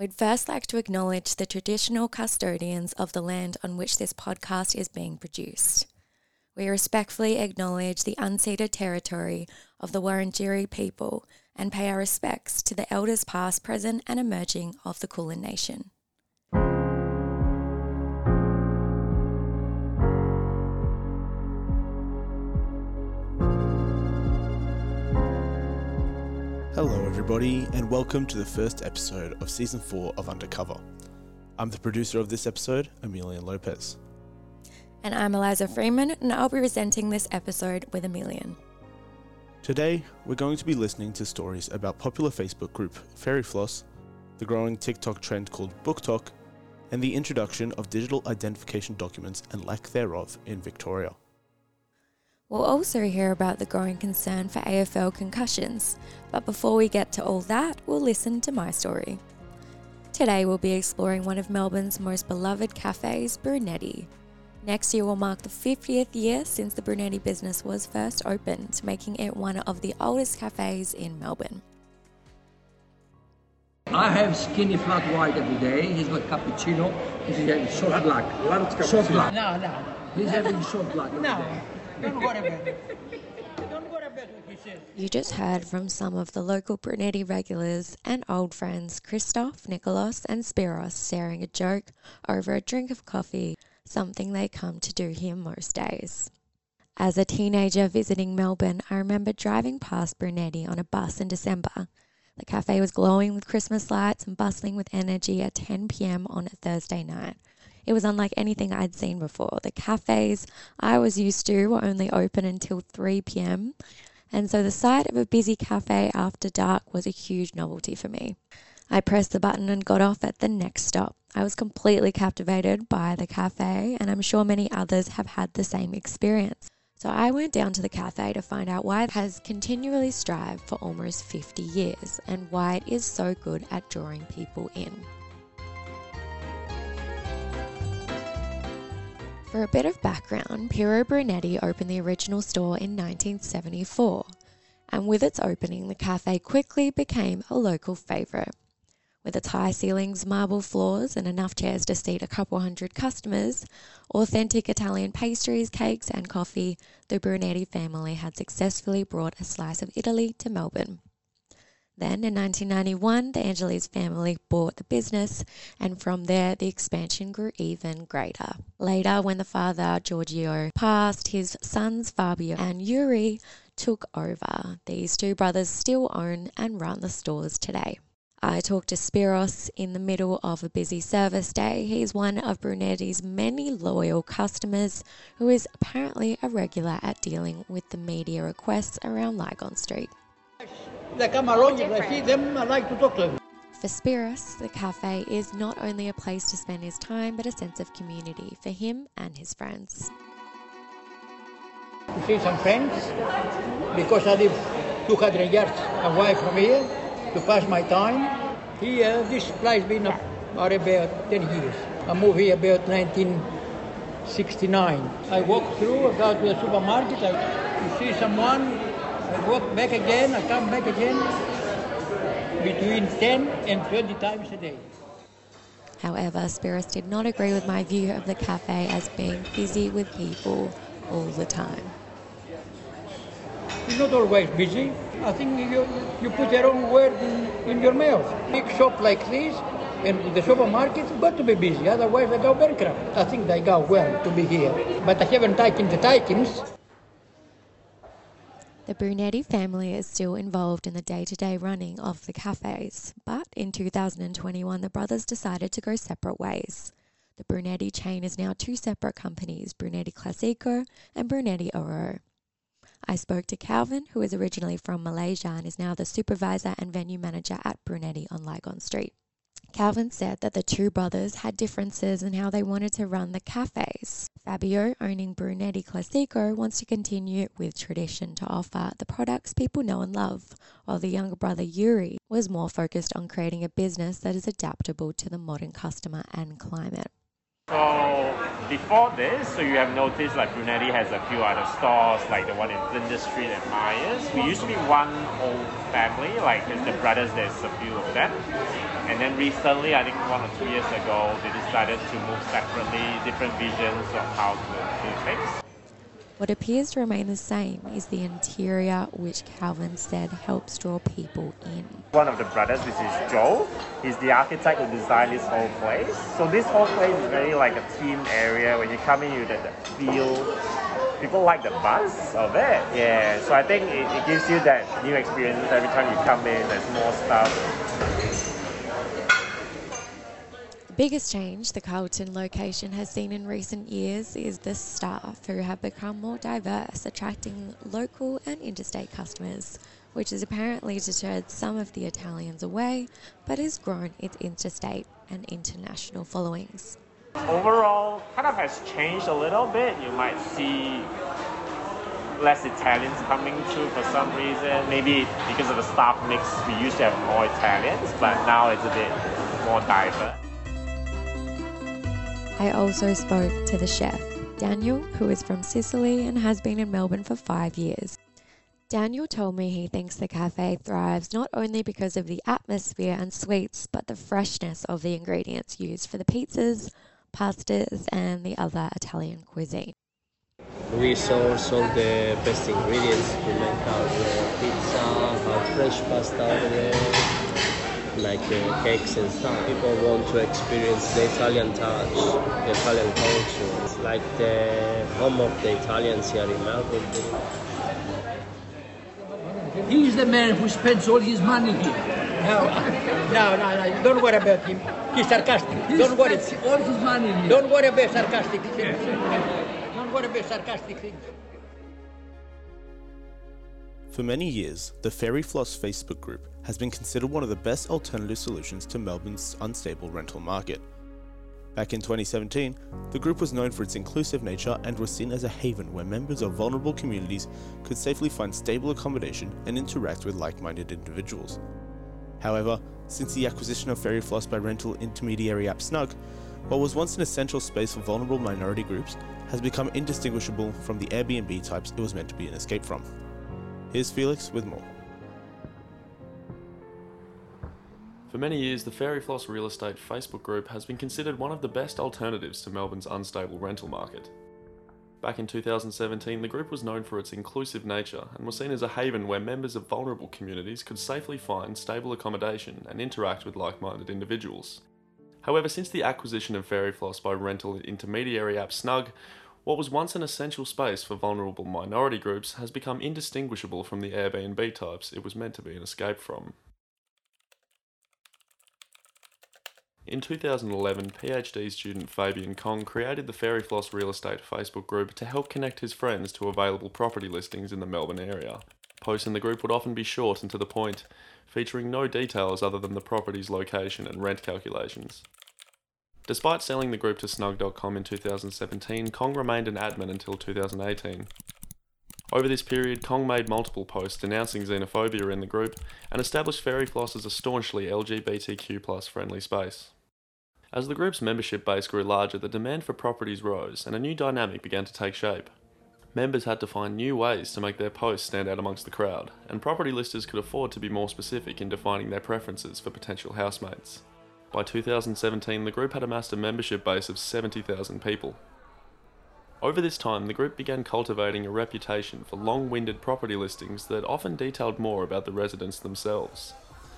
We'd first like to acknowledge the traditional custodians of the land on which this podcast is being produced. We respectfully acknowledge the unceded territory of the Wurundjeri people and pay our respects to the elders past, present, and emerging of the Kulin Nation. Everybody, and welcome to the first episode of season four of Undercover. I'm the producer of this episode, Emilien Lopez. And I'm Eliza Freeman, and I'll be presenting this episode with Emilien. Today, we're going to be listening to stories about popular Facebook group Fairy Floss, the growing TikTok trend called BookTok, and the introduction of digital identification documents and lack thereof in Victoria. We'll also hear about the growing concern for AFL concussions, but before we get to all that, we'll listen to my story. Today, we'll be exploring one of Melbourne's most beloved cafes, Brunetti. Next year will mark the 50th year since the Brunetti business was first opened, making it one of the oldest cafes in Melbourne. I have skinny flat white every day. He's got cappuccino. He's having short black. Short black. No, no, He's having short black every no. Day. Don't go to bed. Don't go to bed he says. You just heard from some of the local Brunetti regulars and old friends Christoph, Nicholas, and Spiros sharing a joke over a drink of coffee, something they come to do here most days. As a teenager visiting Melbourne, I remember driving past Brunetti on a bus in December. The cafe was glowing with Christmas lights and bustling with energy at 10 pm on a Thursday night. It was unlike anything I'd seen before. The cafes I was used to were only open until 3 pm, and so the sight of a busy cafe after dark was a huge novelty for me. I pressed the button and got off at the next stop. I was completely captivated by the cafe, and I'm sure many others have had the same experience. So I went down to the cafe to find out why it has continually strived for almost 50 years and why it is so good at drawing people in. For a bit of background, Piero Brunetti opened the original store in 1974, and with its opening, the cafe quickly became a local favourite. With its high ceilings, marble floors, and enough chairs to seat a couple hundred customers, authentic Italian pastries, cakes, and coffee, the Brunetti family had successfully brought a slice of Italy to Melbourne. Then in 1991, the Angeles family bought the business, and from there, the expansion grew even greater. Later, when the father, Giorgio, passed, his sons, Fabio and Yuri, took over. These two brothers still own and run the stores today. I talked to Spiros in the middle of a busy service day. He's one of Brunetti's many loyal customers who is apparently a regular at dealing with the media requests around Lygon Street. They come along, if I see them, I like to talk to them. For Spiros, the cafe is not only a place to spend his time, but a sense of community for him and his friends. To see some friends, because I live 200 yards away from here, to pass my time. Here, this place been up about 10 years. I moved here about 1969. I walk through, I go to the supermarket, I see someone, I walk back again, I come back again, between 10 and 20 times a day. However, Spiros did not agree with my view of the cafe as being busy with people all the time. It's not always busy. I think you, you put your own word in, in your mouth. Big shop like this and the supermarket got to be busy, otherwise they go bankrupt. I think they go well to be here. But I haven't taken the takings. The Brunetti family is still involved in the day to day running of the cafes, but in 2021 the brothers decided to go separate ways. The Brunetti chain is now two separate companies, Brunetti Classico and Brunetti Oro. I spoke to Calvin, who is originally from Malaysia and is now the supervisor and venue manager at Brunetti on Lygon Street. Calvin said that the two brothers had differences in how they wanted to run the cafes. Fabio, owning Brunetti Classico, wants to continue with tradition to offer the products people know and love, while the younger brother Yuri was more focused on creating a business that is adaptable to the modern customer and climate. So before this, so you have noticed like Brunetti has a few other stores, like the one in Flinders Street and Myers. We used to be one whole family, like the brothers, there's a few of them. And then recently, I think one or two years ago, they decided to move separately, different visions of how to do things. What appears to remain the same is the interior, which Calvin said helps draw people in. One of the brothers, which is Joe, he's the architect who designed this whole place. So this whole place is very like a themed area. When you come in, you get the feel. People like the buzz of it. Yeah. So I think it, it gives you that new experience every time you come in. There's more stuff. Biggest change the Carlton location has seen in recent years is the staff, who have become more diverse, attracting local and interstate customers, which has apparently deterred some of the Italians away, but has grown its interstate and international followings. Overall, kind of has changed a little bit. You might see less Italians coming through for some reason. Maybe because of the staff mix, we used to have more Italians, but now it's a bit more diverse. I also spoke to the chef, Daniel, who is from Sicily and has been in Melbourne for five years. Daniel told me he thinks the cafe thrives not only because of the atmosphere and sweets, but the freshness of the ingredients used for the pizzas, pastas, and the other Italian cuisine. We source all the best ingredients to make our pizza, our fresh pasta over there like uh, cakes and stuff. People want to experience the Italian touch, the Italian culture. It's like the home of the Italians here in Melbourne. He's the man who spends all his money here. No, no, no, no. Don't worry about him. He's sarcastic. He Don't worry. spends all his money here. Don't worry about sarcastic things. Don't worry about sarcastic things. For many years, the Fairy Floss Facebook group has been considered one of the best alternative solutions to Melbourne's unstable rental market. Back in 2017, the group was known for its inclusive nature and was seen as a haven where members of vulnerable communities could safely find stable accommodation and interact with like minded individuals. However, since the acquisition of Fairy Floss by rental intermediary app Snug, what was once an essential space for vulnerable minority groups has become indistinguishable from the Airbnb types it was meant to be an escape from. Here's Felix with more. For many years, the Fairy Floss Real Estate Facebook group has been considered one of the best alternatives to Melbourne's unstable rental market. Back in 2017, the group was known for its inclusive nature and was seen as a haven where members of vulnerable communities could safely find stable accommodation and interact with like minded individuals. However, since the acquisition of Fairy Floss by rental intermediary app Snug, what was once an essential space for vulnerable minority groups has become indistinguishable from the Airbnb types it was meant to be an escape from. In 2011, PhD student Fabian Kong created the Fairy Floss Real Estate Facebook group to help connect his friends to available property listings in the Melbourne area. Posts in the group would often be short and to the point, featuring no details other than the property's location and rent calculations. Despite selling the group to Snug.com in 2017, Kong remained an admin until 2018. Over this period, Kong made multiple posts denouncing xenophobia in the group and established Fairy Floss as a staunchly LGBTQ friendly space. As the group's membership base grew larger, the demand for properties rose and a new dynamic began to take shape. Members had to find new ways to make their posts stand out amongst the crowd, and property listers could afford to be more specific in defining their preferences for potential housemates. By 2017, the group had amassed a membership base of 70,000 people. Over this time, the group began cultivating a reputation for long winded property listings that often detailed more about the residents themselves.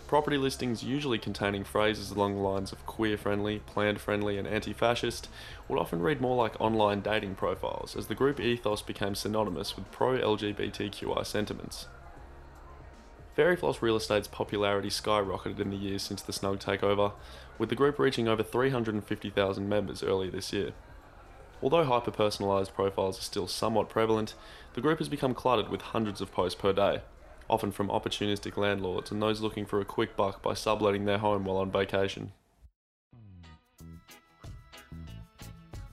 Property listings, usually containing phrases along the lines of queer friendly, planned friendly, and anti fascist, would often read more like online dating profiles, as the group ethos became synonymous with pro LGBTQI sentiments. Fairy Floss Real Estate's popularity skyrocketed in the years since the Snug takeover, with the group reaching over 350,000 members earlier this year. Although hyper personalised profiles are still somewhat prevalent, the group has become cluttered with hundreds of posts per day, often from opportunistic landlords and those looking for a quick buck by subletting their home while on vacation.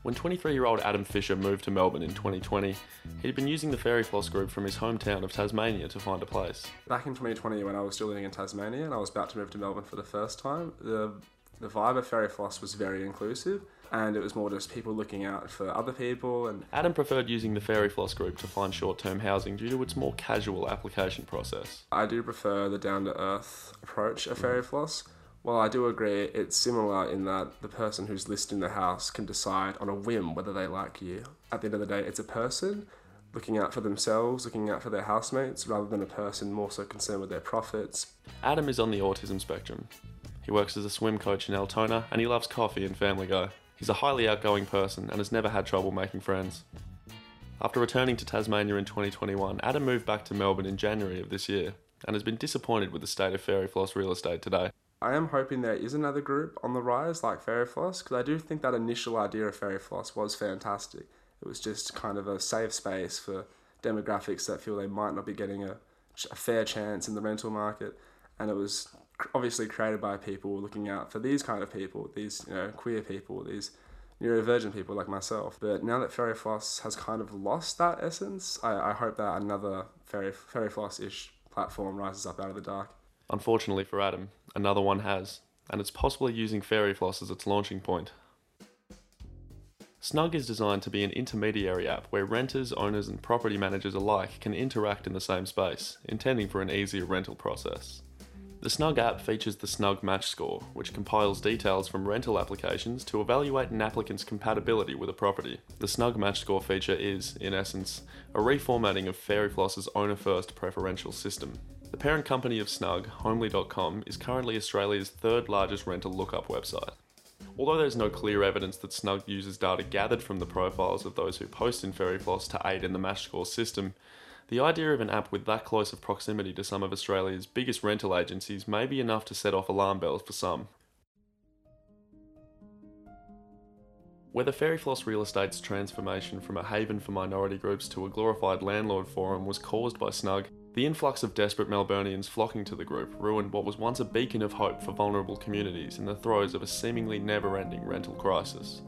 When 23 year old Adam Fisher moved to Melbourne in 2020, he'd been using the Fairy Floss group from his hometown of Tasmania to find a place. Back in 2020, when I was still living in Tasmania and I was about to move to Melbourne for the first time, the, the vibe of Fairy Floss was very inclusive and it was more just people looking out for other people and Adam preferred using the Fairy Floss group to find short term housing due to its more casual application process. I do prefer the down to earth approach of Fairy Floss. While I do agree, it's similar in that the person who's listing the house can decide on a whim whether they like you. At the end of the day, it's a person looking out for themselves, looking out for their housemates, rather than a person more so concerned with their profits. Adam is on the autism spectrum. He works as a swim coach in Altona and he loves coffee and Family Guy. He's a highly outgoing person and has never had trouble making friends. After returning to Tasmania in 2021, Adam moved back to Melbourne in January of this year and has been disappointed with the state of Fairy Floss real estate today. I am hoping there is another group on the rise like Fairy Floss because I do think that initial idea of Fairy Floss was fantastic. It was just kind of a safe space for demographics that feel they might not be getting a, a fair chance in the rental market, and it was obviously created by people looking out for these kind of people, these you know queer people, these neurodivergent people like myself. But now that Fairy Floss has kind of lost that essence, I, I hope that another Fairy Fairy Floss ish platform rises up out of the dark. Unfortunately for Adam, another one has, and it's possibly using Fairy Floss as its launching point. Snug is designed to be an intermediary app where renters, owners, and property managers alike can interact in the same space, intending for an easier rental process. The Snug app features the Snug Match Score, which compiles details from rental applications to evaluate an applicant's compatibility with a property. The Snug Match Score feature is, in essence, a reformatting of Fairy Floss's owner first preferential system. The parent company of Snug, Homely.com, is currently Australia's third largest rental lookup website. Although there's no clear evidence that Snug uses data gathered from the profiles of those who post in Fairy Floss to aid in the match score system, the idea of an app with that close of proximity to some of Australia's biggest rental agencies may be enough to set off alarm bells for some. Whether Fairy Floss Real Estate's transformation from a haven for minority groups to a glorified landlord forum was caused by Snug, the influx of desperate Melburnians flocking to the group ruined what was once a beacon of hope for vulnerable communities in the throes of a seemingly never ending rental crisis.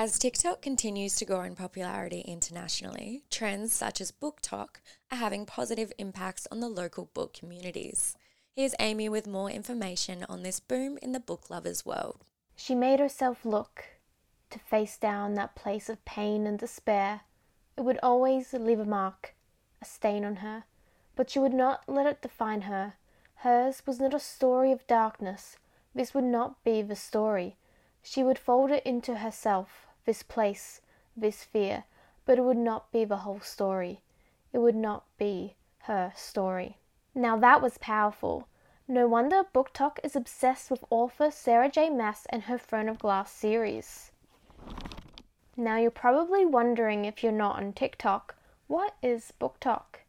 As TikTok continues to grow in popularity internationally, trends such as BookTok are having positive impacts on the local book communities. Here's Amy with more information on this boom in the book lovers' world. She made herself look to face down that place of pain and despair. It would always leave a mark, a stain on her, but she would not let it define her. Hers was not a story of darkness. This would not be the story. She would fold it into herself, this place, this fear, but it would not be the whole story. It would not be her story. Now that was powerful. No wonder BookTok is obsessed with author Sarah J. Maas and her Throne of Glass series. Now you're probably wondering if you're not on TikTok, what is BookTok?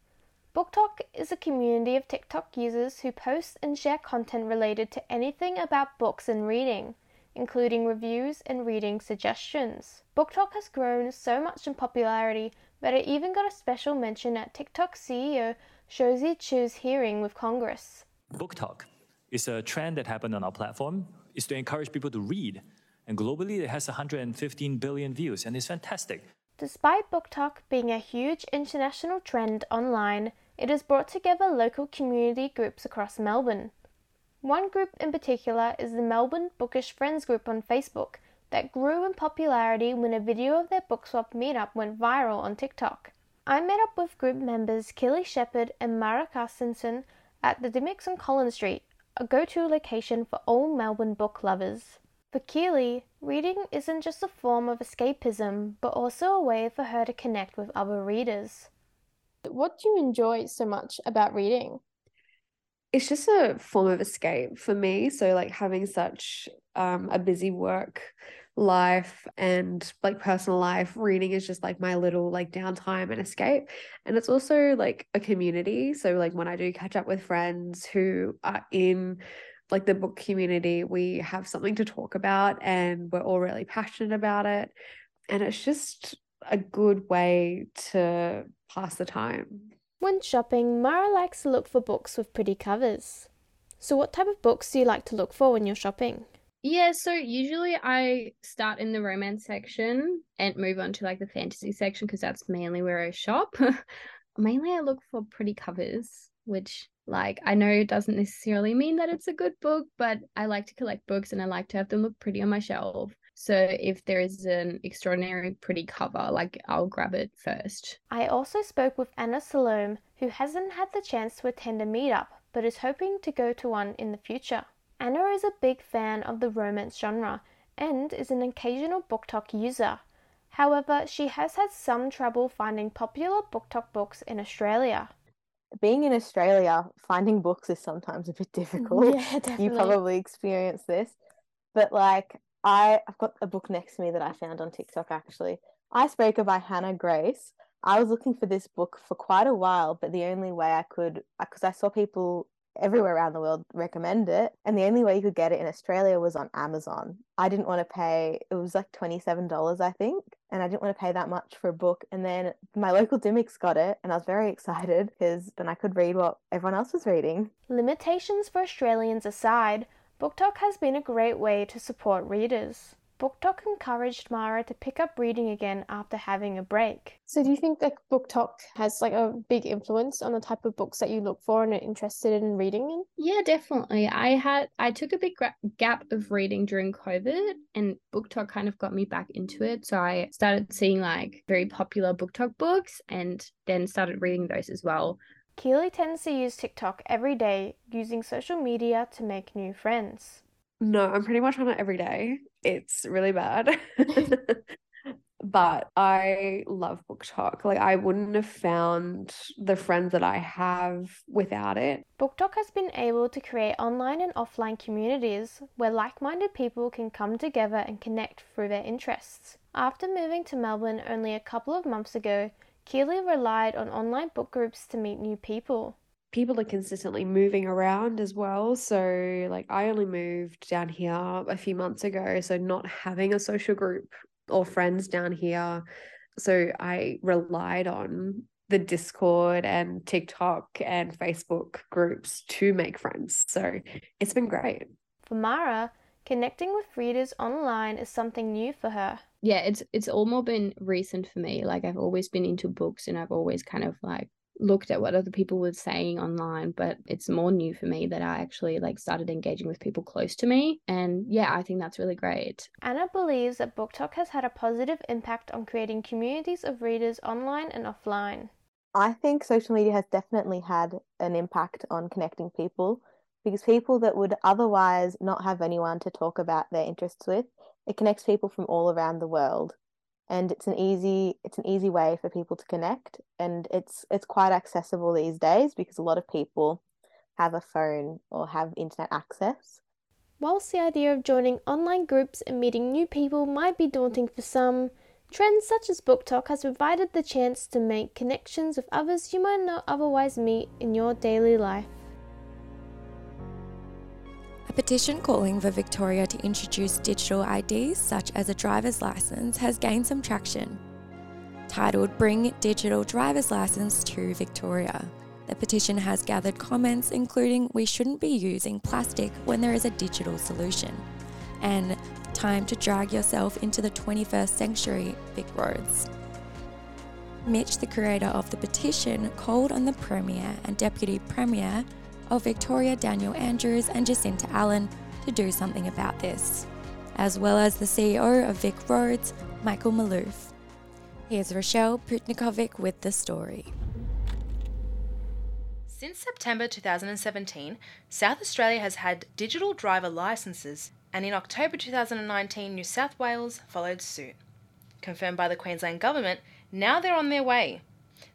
BookTok is a community of TikTok users who post and share content related to anything about books and reading, including reviews and reading suggestions. BookTok has grown so much in popularity that it even got a special mention at TikTok CEO Shou Zi Chew's hearing with Congress. BookTok is a trend that happened on our platform. is to encourage people to read. And globally, it has 115 billion views, and it's fantastic. Despite BookTok being a huge international trend online, it has brought together local community groups across Melbourne. One group in particular is the Melbourne Bookish Friends group on Facebook that grew in popularity when a video of their book swap meetup went viral on TikTok. I met up with group members Kelly Shepard and Mara Carstensen at the Dymocks on Collins Street, a go to location for all Melbourne book lovers. For Keely, reading isn't just a form of escapism, but also a way for her to connect with other readers. What do you enjoy so much about reading? It's just a form of escape for me. So, like, having such um, a busy work life and like personal life reading is just like my little like downtime and escape. And it's also like a community. So like when i do catch up with friends who are in like the book community we have something to talk about and we're all really passionate about it. And it's just a good way to pass the time when shopping mara likes to look for books with pretty covers so what type of books do you like to look for when you're shopping yeah, so usually I start in the romance section and move on to like the fantasy section because that's mainly where I shop. mainly I look for pretty covers, which like I know doesn't necessarily mean that it's a good book, but I like to collect books and I like to have them look pretty on my shelf. So if there is an extraordinary pretty cover, like I'll grab it first. I also spoke with Anna Salome, who hasn't had the chance to attend a meetup, but is hoping to go to one in the future. Anna is a big fan of the romance genre and is an occasional BookTok user. However, she has had some trouble finding popular BookTok books in Australia. Being in Australia, finding books is sometimes a bit difficult. Yeah, definitely. You probably experience this. But like I I've got a book next to me that I found on TikTok actually. Icebreaker by Hannah Grace. I was looking for this book for quite a while, but the only way I could uh, because I saw people everywhere around the world recommend it and the only way you could get it in Australia was on Amazon. I didn't want to pay it was like $27 I think and I didn't want to pay that much for a book and then my local Dymocks got it and I was very excited because then I could read what everyone else was reading. Limitations for Australians aside, BookTok has been a great way to support readers. BookTok encouraged Mara to pick up reading again after having a break. So do you think that BookTok has like a big influence on the type of books that you look for and are interested in reading in? Yeah, definitely. I had I took a big gra- gap of reading during COVID, and BookTok kind of got me back into it. So I started seeing like very popular BookTok books, and then started reading those as well. Keely tends to use TikTok every day, using social media to make new friends. No, I'm pretty much on it every day. It's really bad. but I love BookTok. Like I wouldn't have found the friends that I have without it. BookTok has been able to create online and offline communities where like minded people can come together and connect through their interests. After moving to Melbourne only a couple of months ago, Keely relied on online book groups to meet new people. People are consistently moving around as well. So, like, I only moved down here a few months ago. So, not having a social group or friends down here. So, I relied on the Discord and TikTok and Facebook groups to make friends. So, it's been great. For Mara, connecting with readers online is something new for her. Yeah, it's it's all more been recent for me. Like I've always been into books and I've always kind of like looked at what other people were saying online, but it's more new for me that I actually like started engaging with people close to me. And yeah, I think that's really great. Anna believes that BookTok has had a positive impact on creating communities of readers online and offline. I think social media has definitely had an impact on connecting people because people that would otherwise not have anyone to talk about their interests with, it connects people from all around the world. And it's an easy it's an easy way for people to connect and it's it's quite accessible these days because a lot of people have a phone or have internet access. Whilst the idea of joining online groups and meeting new people might be daunting for some, trends such as BookTok has provided the chance to make connections with others you might not otherwise meet in your daily life. A petition calling for Victoria to introduce digital IDs, such as a driver's license, has gained some traction. Titled Bring Digital Driver's License to Victoria, the petition has gathered comments including we shouldn't be using plastic when there is a digital solution, and time to drag yourself into the 21st century, Vic Roads. Mitch, the creator of the petition, called on the Premier and Deputy Premier of Victoria Daniel Andrews and Jacinta Allan to do something about this, as well as the CEO of Vic Roads, Michael Maloof. Here's Rochelle Putnikovic with the story. Since September 2017, South Australia has had digital driver licences, and in October 2019, New South Wales followed suit. Confirmed by the Queensland Government, now they're on their way.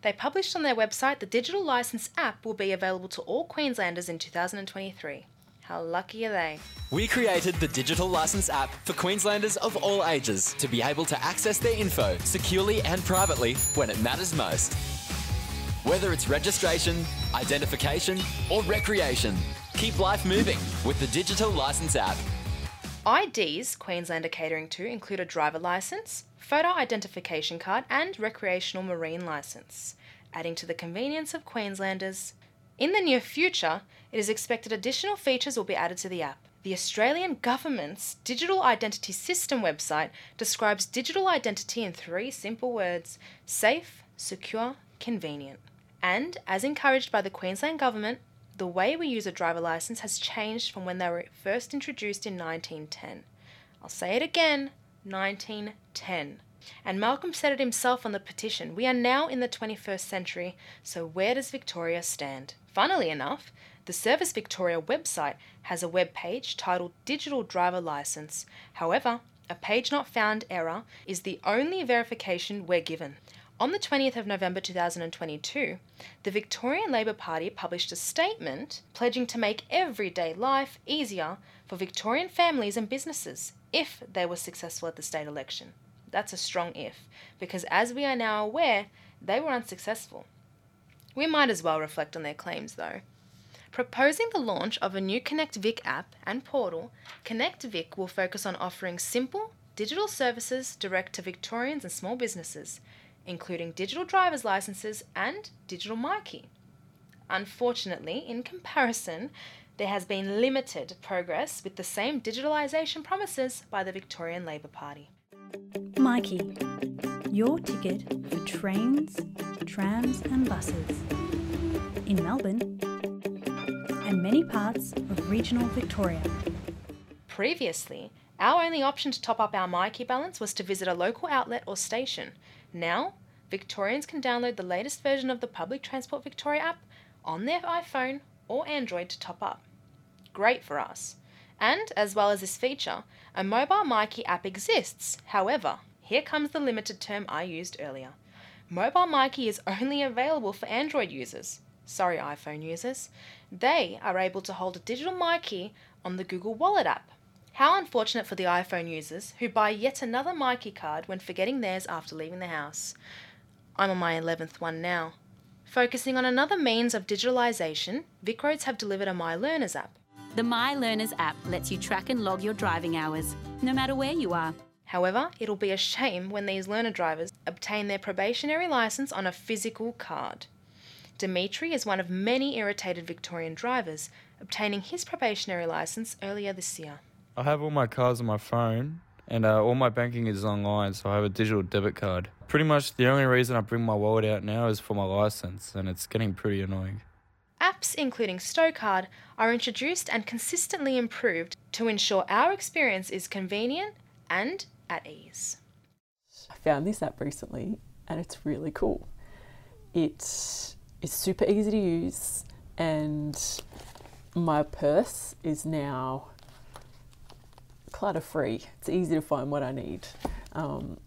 They published on their website the digital licence app will be available to all Queenslanders in 2023. How lucky are they? We created the digital license app for Queenslanders of all ages to be able to access their info securely and privately when it matters most. Whether it's registration, identification, or recreation, keep life moving with the digital license app. IDs Queensland are catering to include a driver licence, photo identification card, and recreational marine licence, adding to the convenience of Queenslanders. In the near future, it is expected additional features will be added to the app. The Australian Government's Digital Identity System website describes digital identity in three simple words safe, secure, convenient. And, as encouraged by the Queensland Government, the way we use a driver license has changed from when they were first introduced in 1910. I'll say it again 1910. And Malcolm said it himself on the petition we are now in the 21st century, so where does Victoria stand? Funnily enough, The Service Victoria website has a web page titled Digital Driver License. However, a page not found error is the only verification we're given. On the 20th of November 2022, the Victorian Labor Party published a statement pledging to make everyday life easier for Victorian families and businesses if they were successful at the state election. That's a strong if, because as we are now aware, they were unsuccessful. We might as well reflect on their claims though. Proposing the launch of a new Connect Vic app and portal, Connect Vic will focus on offering simple, digital services direct to Victorians and small businesses, including digital driver's licenses and digital myki. Unfortunately, in comparison, there has been limited progress with the same digitalisation promises by the Victorian Labor Party. myki, your ticket for trains, trams, and buses in Melbourne and many parts of regional Victoria. Previously, our only option to top up our myki balance was to visit a local outlet or station. Now, Victorians can download the latest version of the Public Transport Victoria app on their iPhone or Android to top up. Great for us. And, as well as this feature, a mobile myki app exists. However, here comes the limited term I used earlier. Mobile myki is only available for Android users. Sorry, iPhone users. They are able to hold a digital myki on the Google Wallet app. How unfortunate for the iPhone users who buy yet another myki card when forgetting theirs after leaving the house. I'm on my 11th one now. Focusing on another means of digitalisation, VicRoads have delivered a My Learners app. The My Learners app lets you track and log your driving hours, no matter where you are. However, it'll be a shame when these learner drivers obtain their probationary licence on a physical card. Dimitri is one of many irritated Victorian drivers, obtaining his probationary licence earlier this year. I have all my cards on my phone, and uh, all my banking is online, so I have a digital debit card. Pretty much the only reason I bring my wallet out now is for my license, and it's getting pretty annoying. Apps including Stocard are introduced and consistently improved to ensure our experience is convenient and at ease. I found this app recently and it's really cool. It is super easy to use and my purse is now clutter free. It's easy to find what I need. Um,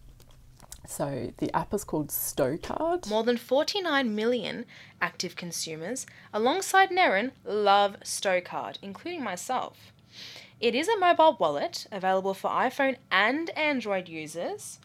so the app is called Stocard. More than 49 million active consumers, alongside Nerin, love Stocard, including myself. It is a mobile wallet available for iPhone and Android users.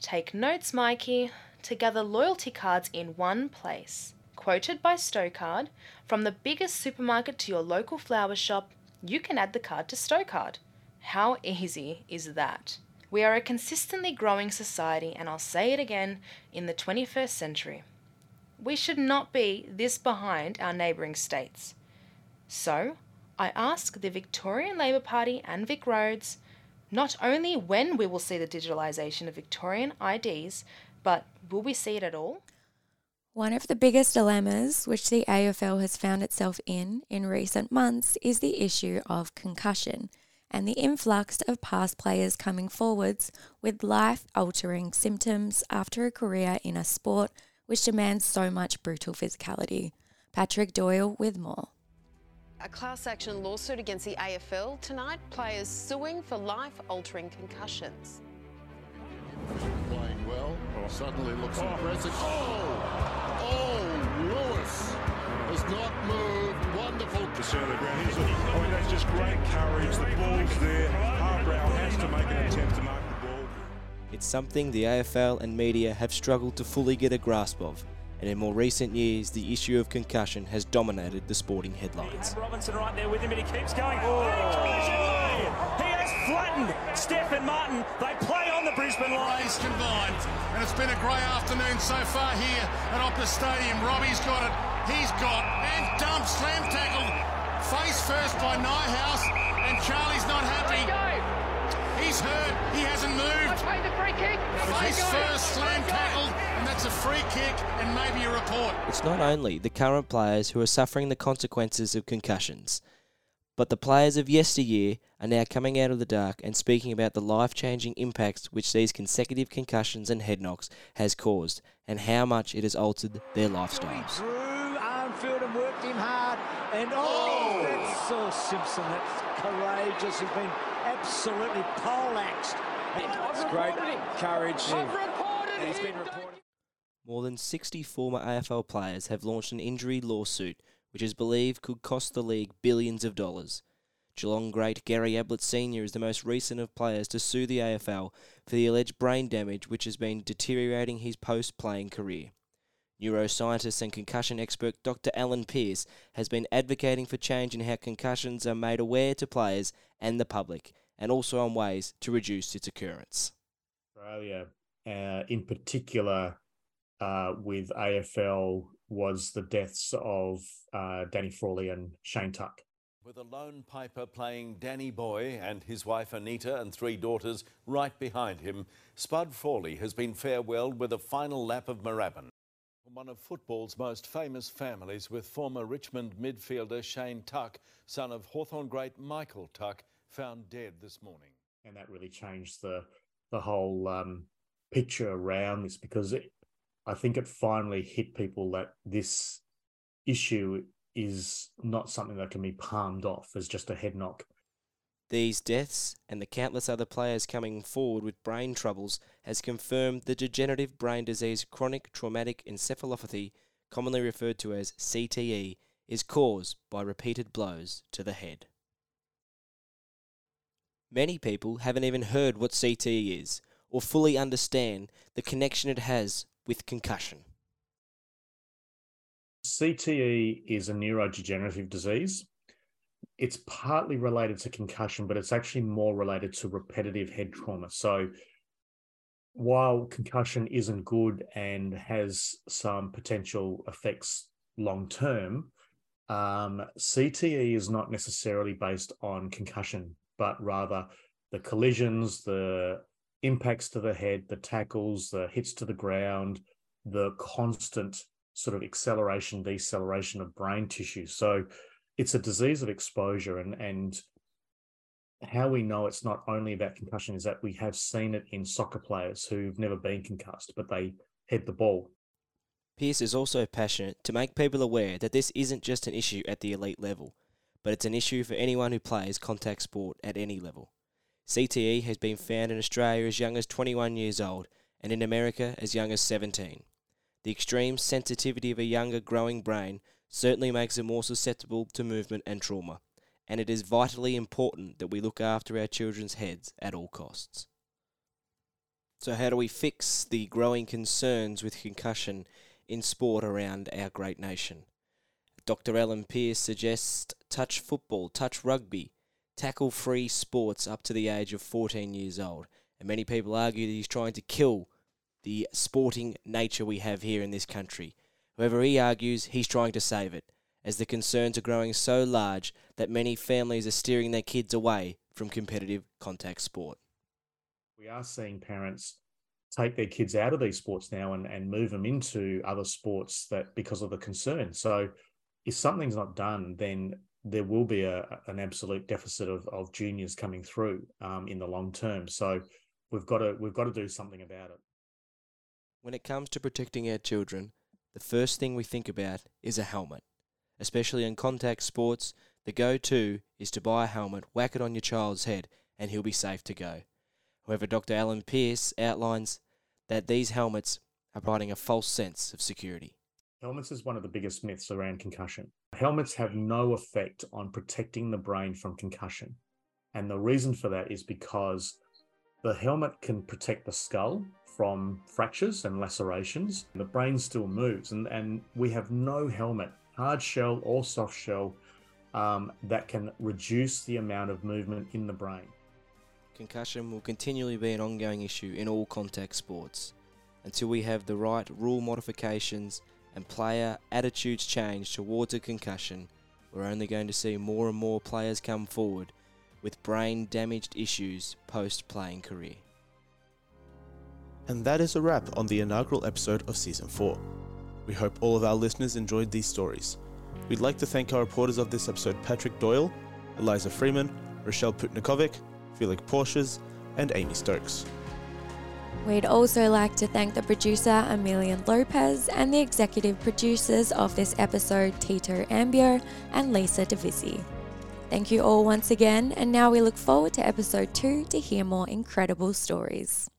Take notes, myki, to gather loyalty cards in one place. Quoted by Stocard, from the biggest supermarket to your local flower shop, you can add the card to Stocard. How easy is that? We are a consistently growing society, and I'll say it again in the 21st century. We should not be this behind our neighbouring states. So, I ask the Victorian Labor Party and VicRoads not only when we will see the digitalisation of Victorian IDs, but will we see it at all? One of the biggest dilemmas which the AFL has found itself in in recent months is the issue of concussion and the influx of past players coming forwards with life altering symptoms after a career in a sport which demands so much brutal physicality. Patrick Doyle with more. A class action lawsuit against the AFL tonight, players suing for life altering concussions. Playing well, suddenly looks impressive. Oh! Oh, Lewis has not moved. Wonderful. To center the ground. He's looking, mean, that's just great courage. The ball's there. Harbrow has to make an attempt to mark the ball. It's something the AFL and media have struggled to fully get a grasp of, and in more recent years, the issue of concussion has dominated the sporting headlines. Robinson right there with him, and he keeps going. Oh. He has flattened Stephen Martin. They play on the Brisbane Lions combined, and it's been a great afternoon so far here at Optus Stadium. Robbie's got it. He's got and dump slam tackled face first by Nyhouse, and Charlie's not happy. He's hurt. He hasn't moved. the free kick. Face first, slam tackled, and that's a free kick and maybe a report. It's not only the current players who are suffering the consequences of concussions, but the players of yesteryear are now coming out of the dark and speaking about the life changing impacts which these consecutive concussions and head knocks has caused and how much it has altered their lifestyles. Drew Armfield and worked him hard. And oh, That's Saul Simpson. That's courageous. He's been absolutely poleaxed. It's great courage. And he's been reported. More than 60 former AFL players have launched an injury lawsuit, which is believed could cost the league billions of dollars. Geelong great Gary Ablett Sr. is the most recent of players to sue the AFL for the alleged brain damage which has been deteriorating his post playing career. Neuroscientist and concussion expert Dr. Alan Pearce has been advocating for change in how concussions are made aware to players and the public, and also on ways to reduce its occurrence. Australia, uh, in particular, uh, with AFL, was the deaths of uh, Danny Frawley and Shane Tuck. With a lone piper playing Danny Boy and his wife Anita and three daughters right behind him, Spud Frawley has been farewelled with a final lap of Moorabbin. One of football's most famous families with former Richmond midfielder Shane Tuck, son of Hawthorn great Michael Tuck, found dead this morning. And that really changed the, the whole um, picture around this because it, I think it finally hit people that this issue is not something that can be palmed off as just a head knock. These deaths and the countless other players coming forward with brain troubles has confirmed the degenerative brain disease chronic traumatic encephalopathy, commonly referred to as CTE, is caused by repeated blows to the head. Many people haven't even heard what CTE is or fully understand the connection it has with concussion. CTE is a neurodegenerative disease. It's partly related to concussion, but it's actually more related to repetitive head trauma. So, while concussion isn't good and has some potential effects long term, um, CTE is not necessarily based on concussion, but rather the collisions, the impacts to the head, the tackles, the hits to the ground, the constant sort of acceleration, deceleration of brain tissue. So it's a disease of exposure. And, and how we know it's not only about concussion is that we have seen it in soccer players who've never been concussed, but they head the ball. Pearce is also passionate to make people aware that this isn't just an issue at the elite level, but it's an issue for anyone who plays contact sport at any level. CTE has been found in Australia as young as 21 years old and in America as young as 17. The extreme sensitivity of a younger growing brain certainly makes it more susceptible to movement and trauma, and it is vitally important that we look after our children's heads at all costs. So, how do we fix the growing concerns with concussion in sport around our great nation? Dr. Alan Pearce suggests touch football, touch rugby, tackle free sports up to the age of 14 years old. And many people argue that he's trying to kill the sporting nature we have here in this country. However, he argues he's trying to save it, as the concerns are growing so large that many families are steering their kids away from competitive contact sport. We are seeing parents take their kids out of these sports now and, and move them into other sports that because of the concern. So if something's not done, then there will be a, an absolute deficit of, of juniors coming through um, in the long term. So we've got to we've got to do something about it. When it comes to protecting our children, the first thing we think about is a helmet. Especially in contact sports, the go to is to buy a helmet, whack it on your child's head, and he'll be safe to go. However, Dr. Alan Pearce outlines that these helmets are providing a false sense of security. Helmets is one of the biggest myths around concussion. Helmets have no effect on protecting the brain from concussion. And the reason for that is because the helmet can protect the skull from fractures and lacerations. The brain still moves, and, and we have no helmet, hard shell or soft shell, um, that can reduce the amount of movement in the brain. Concussion will continually be an ongoing issue in all contact sports until we have the right rule modifications and player attitudes change towards a concussion. We're only going to see more and more players come forward with brain damaged issues post playing career. And that is a wrap on the inaugural episode of Season 4. We hope all of our listeners enjoyed these stories. We'd like to thank our reporters of this episode Patrick Doyle, Eliza Freeman, Rochelle Putnikovic, Felix Pocius, and Amy Stokes. We'd also like to thank the producer Emilien Lopez and the executive producers of this episode Tito Ambio and Lisa DeVisi. Thank you all once again, and now we look forward to episode 2 to hear more incredible stories.